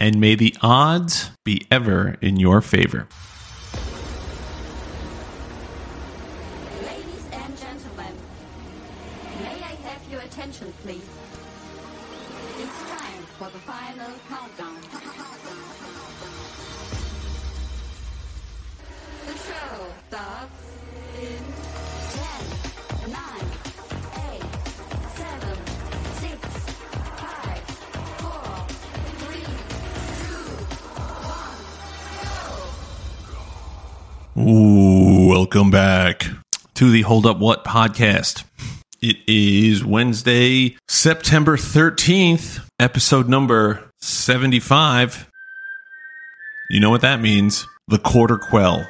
and may the odds be ever in your favor. Hold Up What podcast. It is Wednesday, September 13th, episode number 75. You know what that means? The quarter quell.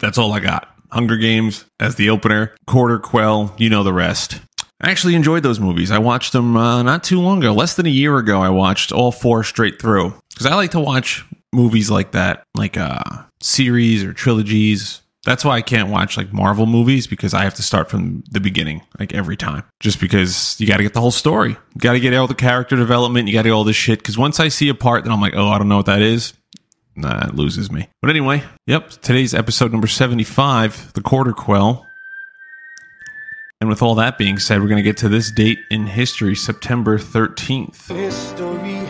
That's all I got. Hunger Games as the opener, quarter quell, you know the rest. I actually enjoyed those movies. I watched them uh, not too long ago, less than a year ago. I watched all four straight through because I like to watch movies like that, like uh, series or trilogies. That's why I can't watch like Marvel movies because I have to start from the beginning, like every time. Just because you got to get the whole story, you got to get all the character development, you got to get all this shit. Because once I see a part, then I'm like, oh, I don't know what that is. Nah, it loses me. But anyway, yep, today's episode number 75, The Quarter Quell. And with all that being said, we're going to get to this date in history, September 13th. History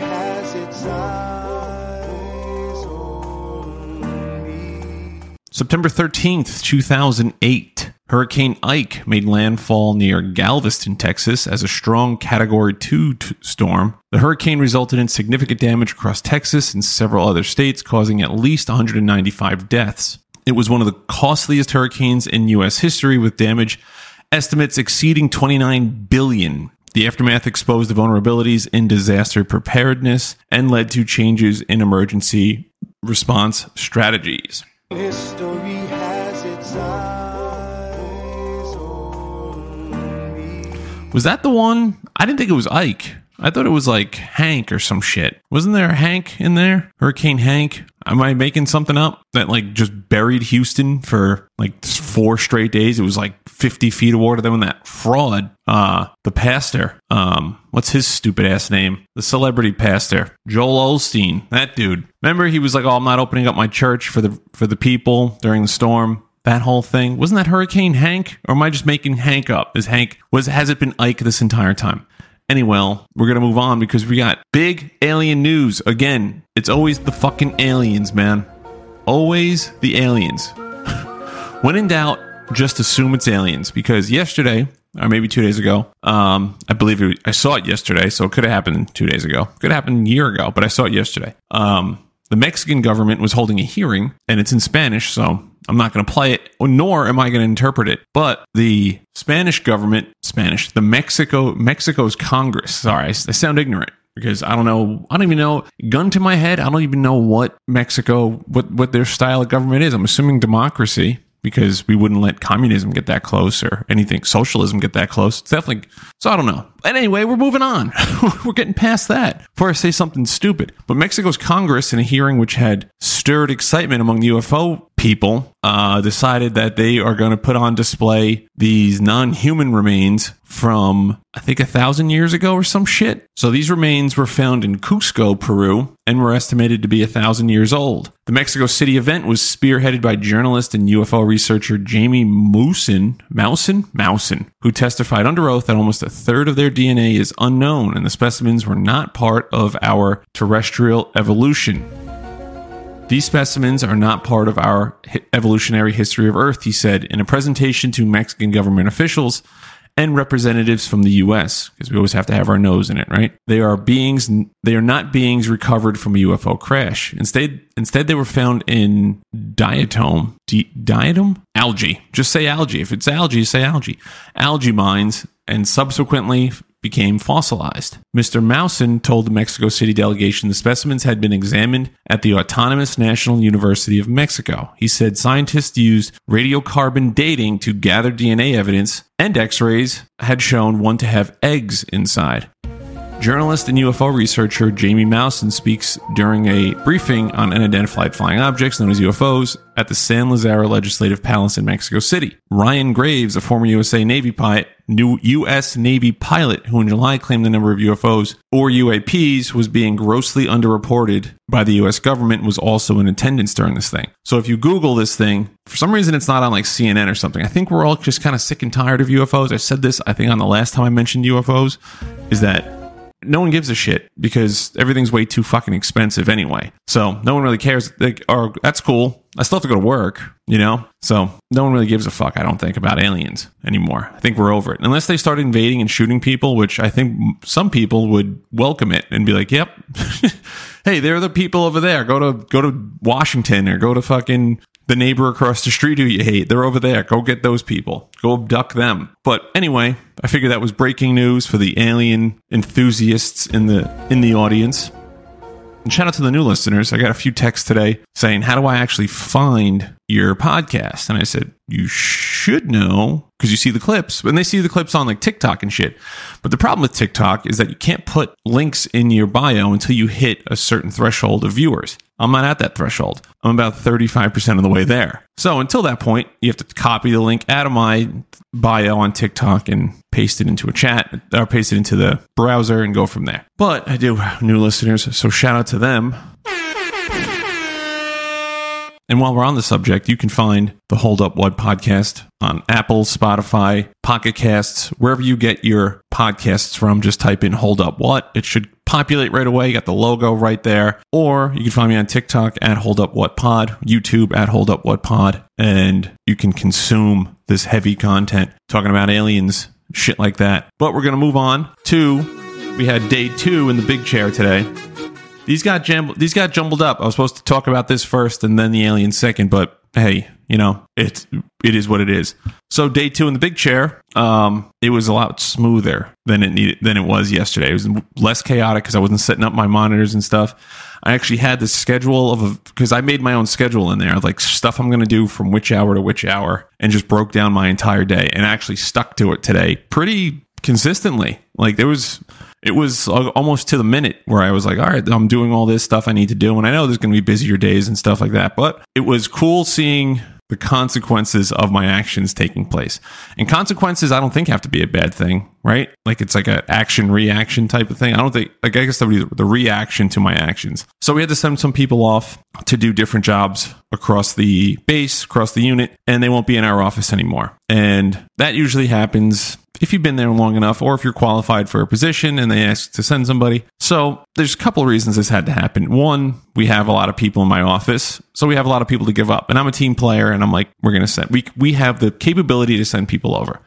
September 13th, 2008. Hurricane Ike made landfall near Galveston, Texas as a strong Category 2 t- storm. The hurricane resulted in significant damage across Texas and several other states, causing at least 195 deaths. It was one of the costliest hurricanes in U.S. history, with damage estimates exceeding 29 billion. The aftermath exposed the vulnerabilities in disaster preparedness and led to changes in emergency response strategies. History has its eyes on me. Was that the one? I didn't think it was Ike. I thought it was like Hank or some shit. Wasn't there a Hank in there? Hurricane Hank? Am I making something up that like just buried Houston for like four straight days? It was like 50 feet of water. Then when that fraud, uh, the pastor, um, what's his stupid ass name? The celebrity pastor, Joel Osteen, that dude. Remember he was like, oh, I'm not opening up my church for the, for the people during the storm that whole thing wasn't that hurricane hank or am i just making hank up is hank was has it been ike this entire time anyway we're gonna move on because we got big alien news. Again it's always the fucking aliens man. Always the aliens. When in doubt just assume it's aliens because yesterday or maybe two days ago um i believe it, i saw it yesterday so it could have happened two days ago. Could have happened a year ago but i saw it yesterday. Um the Mexican government was holding a hearing, and it's in Spanish, so I'm not going to play it, nor am I going to interpret it. But the Spanish government, Spanish, the Mexico, Mexico's Congress. Sorry, I, I sound ignorant because I don't know. I don't even know. Gun to my head, I don't even know what Mexico, what what their style of government is. I'm assuming democracy because we wouldn't let communism get that close or anything socialism get that close. It's definitely so I don't know. But anyway, we're moving on. we're getting past that before I say something stupid. But Mexico's Congress, in a hearing which had stirred excitement among UFO people, uh, decided that they are going to put on display these non-human remains from I think a thousand years ago or some shit. So these remains were found in Cusco, Peru, and were estimated to be a thousand years old. The Mexico City event was spearheaded by journalist and UFO researcher Jamie Maussan, Maussan, Maussan, who testified under oath that almost a third of their DNA is unknown and the specimens were not part of our terrestrial evolution. These specimens are not part of our evolutionary history of Earth, he said in a presentation to Mexican government officials and representatives from the US, because we always have to have our nose in it, right? They are beings they are not beings recovered from a UFO crash. Instead instead they were found in diatom, di- diatom algae. Just say algae. If it's algae, say algae. Algae mines and subsequently became fossilized. Mr. Maussan told the Mexico City delegation the specimens had been examined at the Autonomous National University of Mexico. He said scientists used radiocarbon dating to gather DNA evidence, and x rays had shown one to have eggs inside. Journalist and UFO researcher Jamie Maussan speaks during a briefing on unidentified flying objects known as UFOs at the San Lazaro Legislative Palace in Mexico City. Ryan Graves, a former USA Navy pilot, new U.S. Navy pilot who in July claimed the number of UFOs or UAPs was being grossly underreported by the U.S. government, was also in attendance during this thing. So if you Google this thing, for some reason it's not on like CNN or something. I think we're all just kind of sick and tired of UFOs. I said this, I think, on the last time I mentioned UFOs, is that no one gives a shit because everything's way too fucking expensive anyway. So no one really cares. Like, or that's cool. I still have to go to work, you know? So no one really gives a fuck, I don't think, about aliens anymore. I think we're over it. Unless they start invading and shooting people, which I think some people would welcome it and be like, yep. hey, they're the people over there. Go to go to Washington or go to fucking the neighbor across the street who you hate. They're over there. Go get those people. Go abduct them. But anyway, I figured that was breaking news for the alien enthusiasts in the in the audience. And shout out to the new listeners. I got a few texts today saying, How do I actually find your podcast? And I said, You should know because you see the clips. And they see the clips on like TikTok and shit. But the problem with TikTok is that you can't put links in your bio until you hit a certain threshold of viewers. I'm not at that threshold. I'm about 35% of the way there. So until that point, you have to copy the link out of my bio on TikTok and paste it into a chat or paste it into the browser and go from there. But I do have new listeners, so shout out to them. And while we're on the subject, you can find the Hold Up What podcast on Apple, Spotify, Pocket Casts, wherever you get your podcasts from. Just type in Hold Up What. It should populate right away. You got the logo right there. Or you can find me on TikTok at Hold Up What Pod, YouTube at Hold Up What Pod, and you can consume this heavy content talking about aliens, shit like that. But we're going to move on to we had day two in the big chair today. These got jam- these got jumbled up. I was supposed to talk about this first and then the alien second, but hey, you know, it it is what it is. So day two in the big chair, um, it was a lot smoother than it needed than it was yesterday. It was less chaotic because I wasn't setting up my monitors and stuff. I actually had the schedule of because I made my own schedule in there, like stuff I'm going to do from which hour to which hour, and just broke down my entire day and actually stuck to it today pretty consistently. Like there was it was uh, almost to the minute where I was like, all right, I'm doing all this stuff I need to do. And I know there's going to be busier days and stuff like that, but it was cool seeing the consequences of my actions taking place. And consequences, I don't think have to be a bad thing, right? Like it's like an action reaction type of thing. I don't think, like, I guess be the reaction to my actions. So we had to send some people off to do different jobs across the base, across the unit, and they won't be in our office anymore. And that usually happens if you've been there long enough or if you're qualified for a position and they ask to send somebody. So there's a couple of reasons this had to happen. One, we have a lot of people in my office, so we have a lot of people to give up. And I'm a team player and I'm like, we're going to send, we, we have the capability to send people over.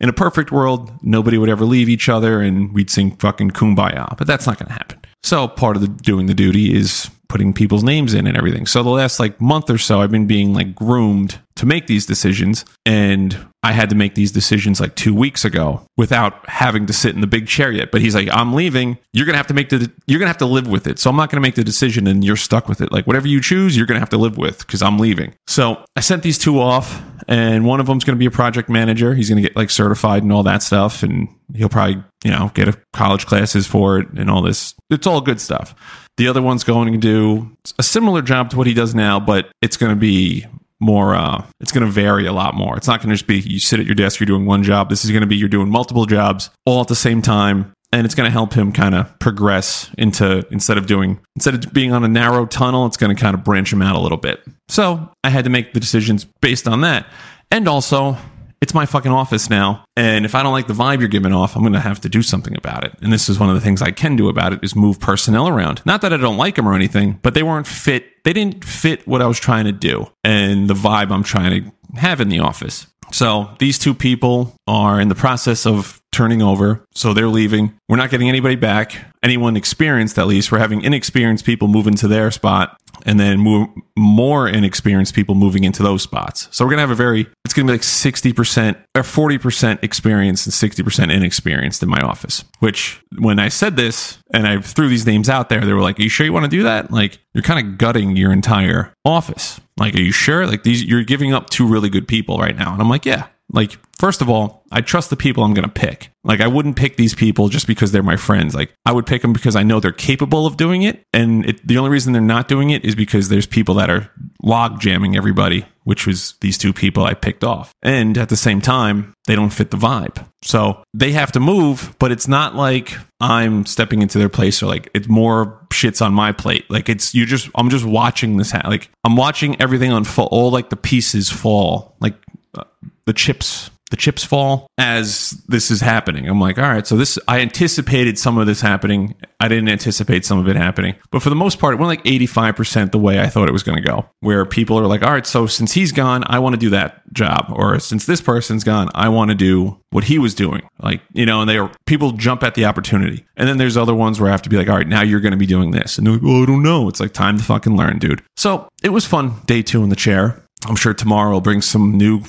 In a perfect world, nobody would ever leave each other and we'd sing fucking kumbaya, but that's not going to happen. So part of the doing the duty is putting people's names in and everything. So the last like month or so, I've been being like groomed to make these decisions. And I had to make these decisions like two weeks ago without having to sit in the big chair yet. But he's like, I'm leaving. You're to have to make the, you're to have to live with it. So I'm not to make the decision and you're stuck with it. Like whatever you choose, you're to have to live with because I'm leaving. So I sent these two off and one of them's to be a project manager. He's to get like certified and all that stuff. And he'll probably, you know, get a college classes for it and all this. It's all good stuff. The other one's going to do a similar job to what he does now, but it's going to be more uh it's going to vary a lot more. It's not going to just be you sit at your desk you're doing one job. This is going to be you're doing multiple jobs all at the same time and it's going to help him kind of progress into instead of doing instead of being on a narrow tunnel it's going to kind of branch him out a little bit. So i had to make the decisions based on that. And also it's my fucking office now. And if I don't like the vibe you're giving off, I'm going to have to do something about it. And this is one of the things I can do about it is move personnel around. Not that I don't like them or anything, but they weren't fit. They didn't fit what I was trying to do and the vibe I'm trying to have in the office. So these two people are in the process of turning over. So they're leaving. We're not getting anybody back. Anyone experienced, at least. We're having inexperienced people move into their spot and then move more inexperienced people moving into those spots. So we're going to have a very, it's going to be like 60% or 40% experienced and 60% inexperienced in my office. Which when I said this and I threw these names out there, they were like, Are you sure you want to do that? Like, you're kind of gutting your entire office. Like, are you sure? Like, these, you're giving up two really good people right now. And I'm like, Yeah, Like, first of all, I trust the people I'm going to pick. Like, I wouldn't pick these people just because they're my friends. Like, I would pick them because I know they're capable of doing it. And it, the only reason they're not doing it is because there's people that are log jamming everybody, which was these two people I picked off. And at the same time, they don't fit the vibe. So they have to move, but it's not like I'm stepping into their place or like it's more shits on my plate. Like it's you just I'm just watching this ha- like I'm watching everything unfold, all like the pieces fall, like uh, the chips the chips fall as this is happening. I'm like, all right, so this I anticipated some of this happening. I didn't anticipate some of it happening. But for the most part, it went like 85% the way I thought it was going to go. Where people are like, all right, so since he's gone, I want to do that job. Or since this person's gone, I want to do what he was doing. Like, you know, and they are people jump at the opportunity. And then there's other ones where I have to be like, all right, now you're going to be doing this. And they're like, I don't know. It's like time to fucking learn, dude. So it was fun day two in the chair. I'm sure tomorrow will bring some new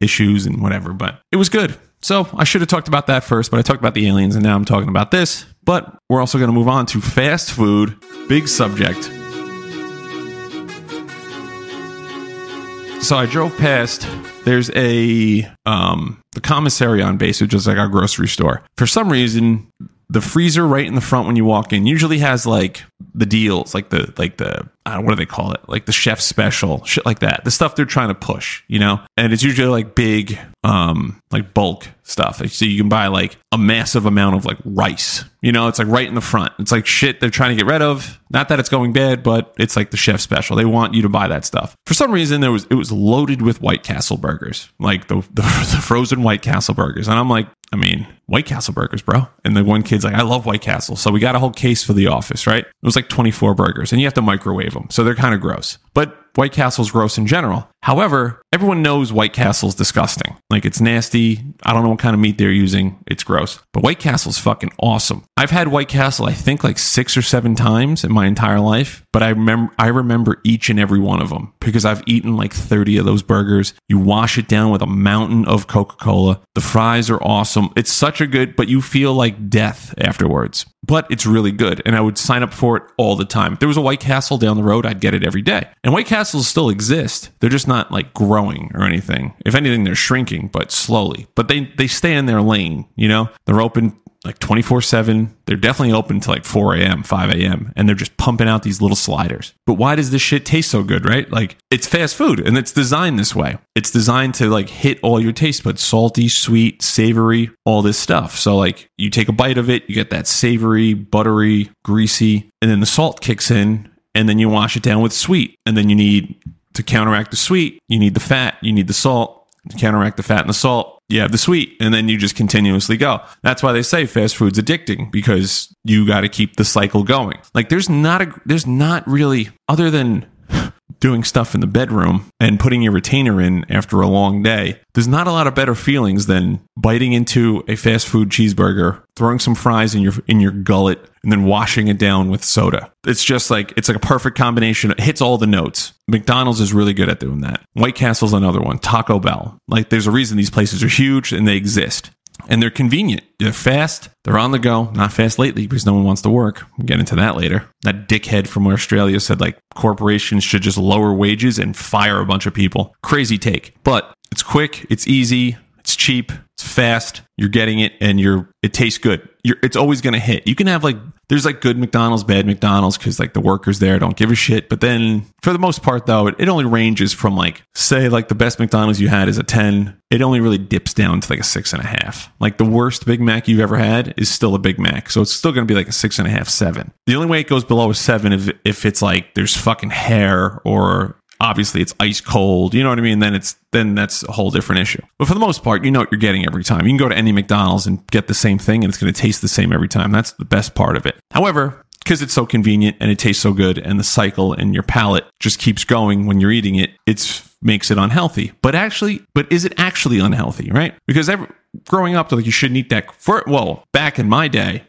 issues and whatever, but it was good. So I should have talked about that first, but I talked about the aliens and now I'm talking about this. But we're also going to move on to fast food, big subject. So I drove past. There's a um the commissary on base, which is like our grocery store. For some reason, the freezer right in the front when you walk in usually has like the deals, like the like the what do they call it? Like the chef special, shit like that. The stuff they're trying to push, you know? And it's usually like big, um, like bulk stuff. So you can buy like a massive amount of like rice. You know, it's like right in the front. It's like shit they're trying to get rid of. Not that it's going bad, but it's like the chef special. They want you to buy that stuff. For some reason, there was it was loaded with White Castle burgers, like the the, the frozen White Castle burgers. And I'm like, I mean, White Castle burgers, bro. And the one kid's like, I love White Castle. So we got a whole case for the office, right? It was like 24 burgers and you have to microwave them. So they're kind of gross. But White Castle's gross in general. However, everyone knows White Castle's disgusting. Like it's nasty. I don't know what kind of meat they're using. It's gross. But White Castle's fucking awesome. I've had White Castle I think like 6 or 7 times in my entire life, but I remember I remember each and every one of them because I've eaten like 30 of those burgers. You wash it down with a mountain of Coca-Cola. The fries are awesome. It's such a good, but you feel like death afterwards. But it's really good and I would sign up for it all the time. If there was a White Castle down the road, I'd get it every day. And White Castles still exist. They're just not like growing or anything. If anything, they're shrinking, but slowly. But they they stay in their lane. You know, they're open like 24 7. They're definitely open to like 4 a.m., 5 a.m., and they're just pumping out these little sliders. But why does this shit taste so good, right? Like it's fast food and it's designed this way. It's designed to like hit all your taste buds salty, sweet, savory, all this stuff. So, like, you take a bite of it, you get that savory, buttery, greasy, and then the salt kicks in, and then you wash it down with sweet. And then you need to counteract the sweet, you need the fat, you need the salt. To counteract the fat and the salt, you have the sweet, and then you just continuously go. That's why they say fast food's addicting because you got to keep the cycle going. Like there's not a there's not really other than doing stuff in the bedroom and putting your retainer in after a long day. There's not a lot of better feelings than biting into a fast food cheeseburger, throwing some fries in your in your gullet, and then washing it down with soda. It's just like it's like a perfect combination. It hits all the notes. McDonald's is really good at doing that. White Castle's another one. Taco Bell. Like there's a reason these places are huge and they exist. And they're convenient. They're fast. They're on the go. Not fast lately because no one wants to work. We'll get into that later. That dickhead from Australia said like corporations should just lower wages and fire a bunch of people. Crazy take. But it's quick, it's easy, it's cheap, it's fast. You're getting it, and you're it tastes good. You're, it's always going to hit. You can have like there's like good McDonald's, bad McDonald's because like the workers there don't give a shit. But then for the most part, though, it, it only ranges from like say like the best McDonald's you had is a ten. It only really dips down to like a six and a half. Like the worst Big Mac you've ever had is still a Big Mac, so it's still going to be like a six and a half, seven. The only way it goes below a seven if if it's like there's fucking hair or obviously it's ice cold you know what i mean? Then it's then that's a whole different issue. But for the most part you know what you're getting every time. You can go to any mcdonald's and get the same thing and it's going to taste the same every time. That's the best part of it. However because it's so convenient and it tastes so good and the cycle and your palate just keeps going when you're eating it it's makes it unhealthy. But actually but is it actually unhealthy right? Because every, growing up like you shouldn't eat that for well back in my day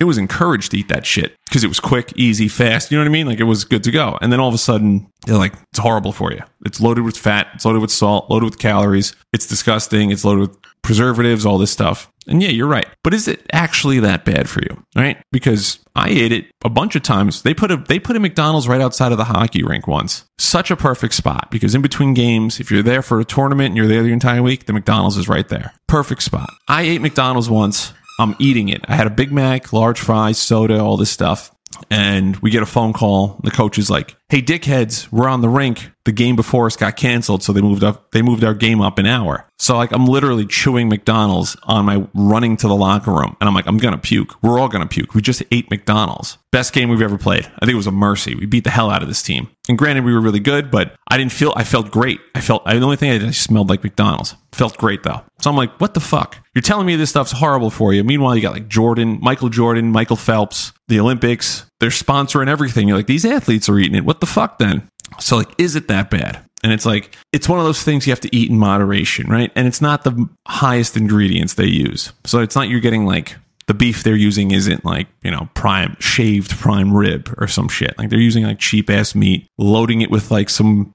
it was encouraged to eat that shit because it was quick, easy, fast. You know what I mean? Like it was good to go. And then all of a sudden, they're like, it's horrible for you. It's loaded with fat, it's loaded with salt, loaded with calories. It's disgusting. It's loaded with preservatives, all this stuff. And yeah, you're right. But is it actually that bad for you? Right? Because I ate it a bunch of times. They put a they put a McDonald's right outside of the hockey rink once. Such a perfect spot because in between games, if you're there for a tournament and you're there the entire week, the McDonald's is right there. Perfect spot. I ate McDonald's once. I'm eating it. I had a Big Mac, large fries, soda, all this stuff. And we get a phone call. The coach is like, "Hey, dickheads, we're on the rink. The game before us got canceled, so they moved up. They moved our game up an hour. So like, I'm literally chewing McDonald's on my running to the locker room, and I'm like, I'm gonna puke. We're all gonna puke. We just ate McDonald's. Best game we've ever played. I think it was a mercy. We beat the hell out of this team. And granted, we were really good, but I didn't feel. I felt great. I felt. The only thing I did, I smelled like McDonald's. Felt great though. So I'm like, what the fuck? You're telling me this stuff's horrible for you. Meanwhile, you got like Jordan, Michael Jordan, Michael Phelps, the Olympics. They're sponsoring everything. You're like, these athletes are eating it. What the fuck then? So like, is it that bad? And it's like, it's one of those things you have to eat in moderation, right? And it's not the highest ingredients they use. So it's not you're getting like the beef they're using isn't like, you know, prime shaved prime rib or some shit. Like they're using like cheap ass meat, loading it with like some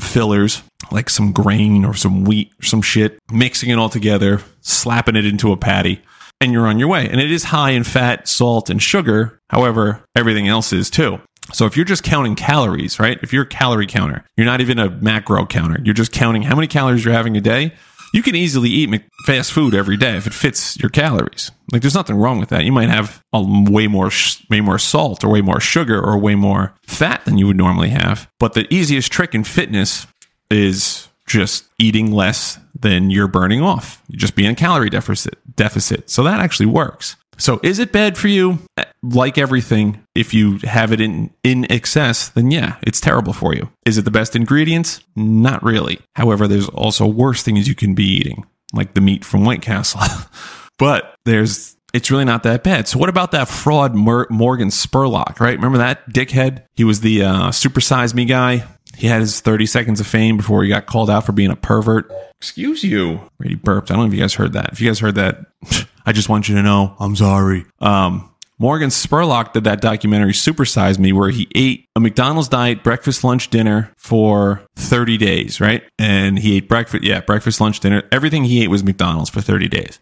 fillers, like some grain or some wheat or some shit, mixing it all together, slapping it into a patty, and you're on your way. And it is high in fat, salt, and sugar. However, everything else is too. So if you're just counting calories, right? If you're a calorie counter, you're not even a macro counter. You're just counting how many calories you're having a day. You can easily eat fast food every day if it fits your calories. Like there's nothing wrong with that. You might have a way more way more salt or way more sugar or way more fat than you would normally have. But the easiest trick in fitness is just eating less than you're burning off. You just be in a calorie deficit deficit. So that actually works. So is it bad for you? Like everything, if you have it in in excess, then yeah, it's terrible for you. Is it the best ingredients? Not really. However, there's also worse things you can be eating, like the meat from White Castle. but there's it's really not that bad. So what about that fraud Mor- Morgan Spurlock, right? Remember that dickhead? He was the uh, supersize me guy. He had his 30 seconds of fame before he got called out for being a pervert. Excuse you. Brady burped. I don't know if you guys heard that. If you guys heard that, I just want you to know I'm sorry. Um, Morgan Spurlock did that documentary Supersize Me where he ate a McDonald's diet breakfast, lunch, dinner for 30 days, right? And he ate breakfast, yeah, breakfast, lunch, dinner. Everything he ate was McDonald's for 30 days.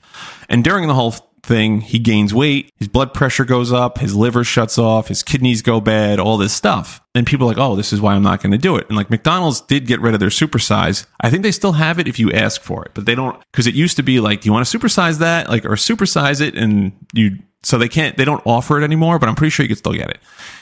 And during the whole thing, he gains weight, his blood pressure goes up, his liver shuts off, his kidneys go bad, all this stuff. And people are like, oh, this is why I'm not going to do it. And like McDonald's did get rid of their supersize. I think they still have it if you ask for it, but they don't, because it used to be like, do you want to supersize that? Like, or supersize it? And you, so they can't, they don't offer it anymore, but I'm pretty sure you can still get it.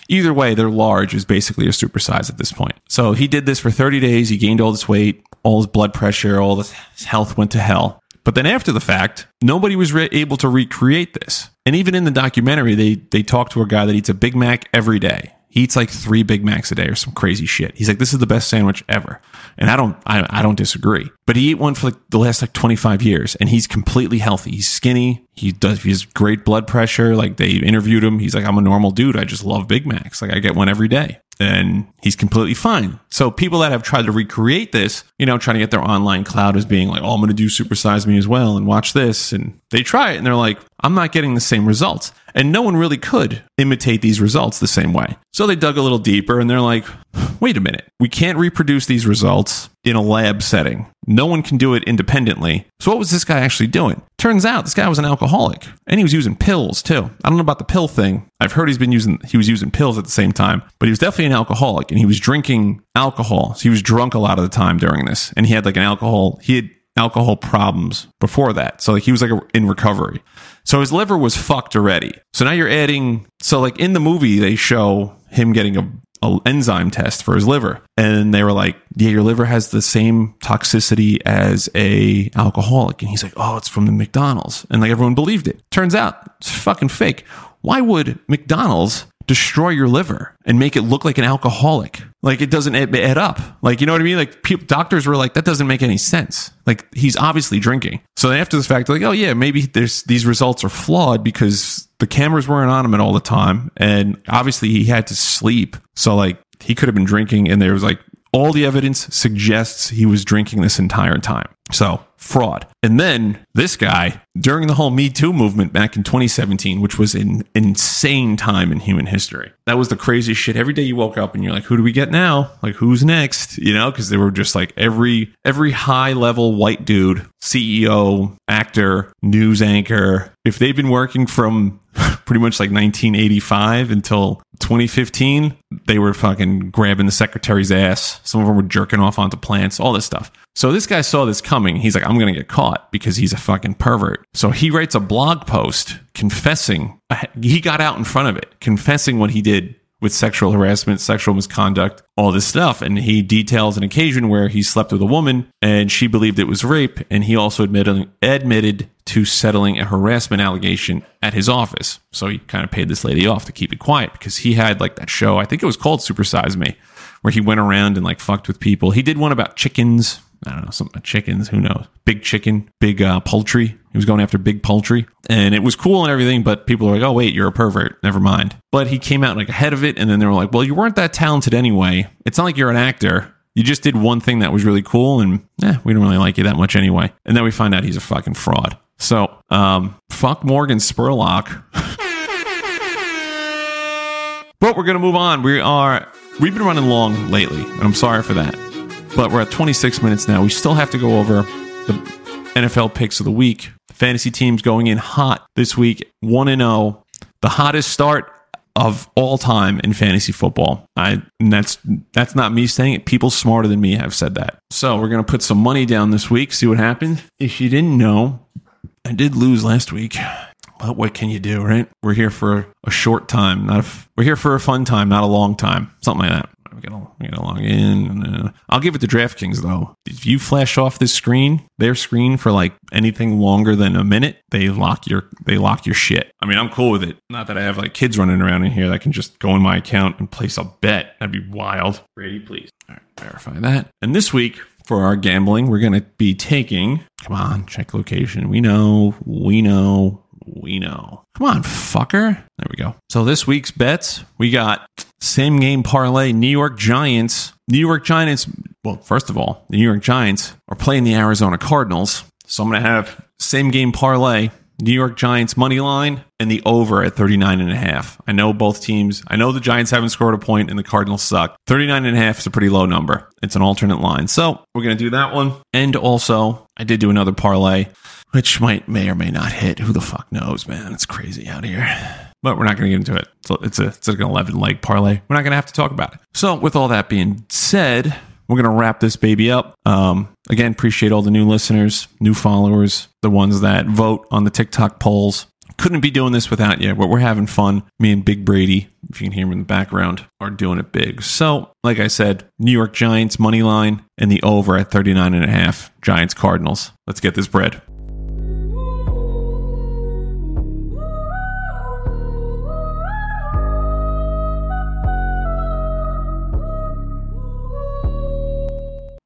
Either way, their large is basically a supersize at this point. So he did this for 30 days. He gained all this weight, all his blood pressure, all his health went to hell. But then after the fact, nobody was re- able to recreate this. And even in the documentary, they they talk to a guy that eats a Big Mac every day. He eats like three Big Macs a day or some crazy shit. He's like, this is the best sandwich ever. And I don't, I, I don't disagree. But he ate one for like the last like 25 years and he's completely healthy. He's skinny. He does, he has great blood pressure. Like they interviewed him. He's like, I'm a normal dude. I just love Big Macs. Like I get one every day and he's completely fine. So people that have tried to recreate this, you know, trying to get their online cloud as being like, oh, I'm going to do supersize me as well and watch this. And they try it and they're like, I'm not getting the same results. And no one really could imitate these results the same way. So they dug a little deeper and they're like, wait a minute, we can't reproduce these results in a lab setting. No one can do it independently. So what was this guy actually doing? Turns out this guy was an alcoholic and he was using pills too. I don't know about the pill thing. I've heard he's been using he was using pills at the same time, but he was definitely an alcoholic and he was drinking alcohol. So he was drunk a lot of the time during this and he had like an alcohol he had alcohol problems before that. So like he was like in recovery. So his liver was fucked already. So now you're adding so like in the movie they show him getting a, enzyme test for his liver and they were like, "Yeah, your liver has the same toxicity as a alcoholic." And he's like, "Oh, it's from the McDonald's." And like everyone believed it. Turns out it's fucking fake. Why would McDonald's destroy your liver and make it look like an alcoholic. Like it doesn't add, up. Like you know what I mean? Like people, doctors were like, that doesn't make any sense. Like he's obviously drinking. So after the fact, like, oh yeah, maybe there's these results are flawed because the cameras weren't on him at all the time, and obviously he had to sleep. So like he could have been drinking, and there was like All the evidence suggests he was drinking this entire time. So, fraud. And then this guy, during the whole Me Too movement back in 2017, which was an insane time in human history, that was the craziest shit. Every day you woke up and you're like, who do we get now? Like, who's next? You know, because they were just like every every high level white dude, CEO, actor, news anchor, if they've been working from pretty much like 1985 until 2015, they were fucking grabbing the secretary's ass. Some of them were jerking off onto plants, all this stuff. So this guy saw this coming. He's like, I'm going to get caught because he's a fucking pervert. So he writes a blog post confessing. He got out in front of it, confessing what he did with sexual harassment, sexual misconduct, all this stuff. And he details an occasion where he slept with a woman and she believed it was rape. And he also admitted, admitted to settling a harassment allegation at his office. So he kind of paid this lady off to keep it quiet because he had like that show, I think it was called Supersize Me, where he went around and like fucked with people. He did one about chickens. I don't know, something about chickens, who knows? Big chicken, big uh, poultry. He was going after big poultry. And it was cool and everything, but people were like, oh, wait, you're a pervert. Never mind. But he came out like ahead of it. And then they were like, well, you weren't that talented anyway. It's not like you're an actor. You just did one thing that was really cool. And eh, we don't really like you that much anyway. And then we find out he's a fucking fraud. So, um, fuck Morgan Spurlock. but we're going to move on. We are, we've been running long lately. And I'm sorry for that but we're at 26 minutes now. We still have to go over the NFL picks of the week. The fantasy teams going in hot this week, 1 and 0. The hottest start of all time in fantasy football. I that's that's not me saying it. People smarter than me have said that. So, we're to put some money down this week, see what happens. If you didn't know, I did lose last week. But what can you do, right? We're here for a short time, not a, we're here for a fun time, not a long time. Something like that. We gotta, we gotta log in. Uh, I'll give it to DraftKings though. If you flash off this screen, their screen for like anything longer than a minute, they lock your they lock your shit. I mean, I'm cool with it. Not that I have like kids running around in here that can just go in my account and place a bet. That'd be wild. Brady, please. All right, verify that. And this week for our gambling, we're gonna be taking. Come on, check location. We know. We know we know. Come on, fucker. There we go. So this week's bets, we got same game parlay, New York Giants. New York Giants, well, first of all, the New York Giants are playing the Arizona Cardinals. So I'm going to have same game parlay, New York Giants money line and the over at 39 and a half. I know both teams, I know the Giants haven't scored a point and the Cardinals suck. 39 and a half is a pretty low number. It's an alternate line. So we're going to do that one. And also, I did do another parlay which might may or may not hit. Who the fuck knows, man? It's crazy out here. But we're not going to get into it. So it's a it's like an eleven leg parlay. We're not going to have to talk about it. So with all that being said, we're going to wrap this baby up. Um, again, appreciate all the new listeners, new followers, the ones that vote on the TikTok polls. Couldn't be doing this without you, but we're having fun. Me and Big Brady, if you can hear him in the background, are doing it big. So, like I said, New York Giants money line and the over at 39 and a half Giants Cardinals. Let's get this bread.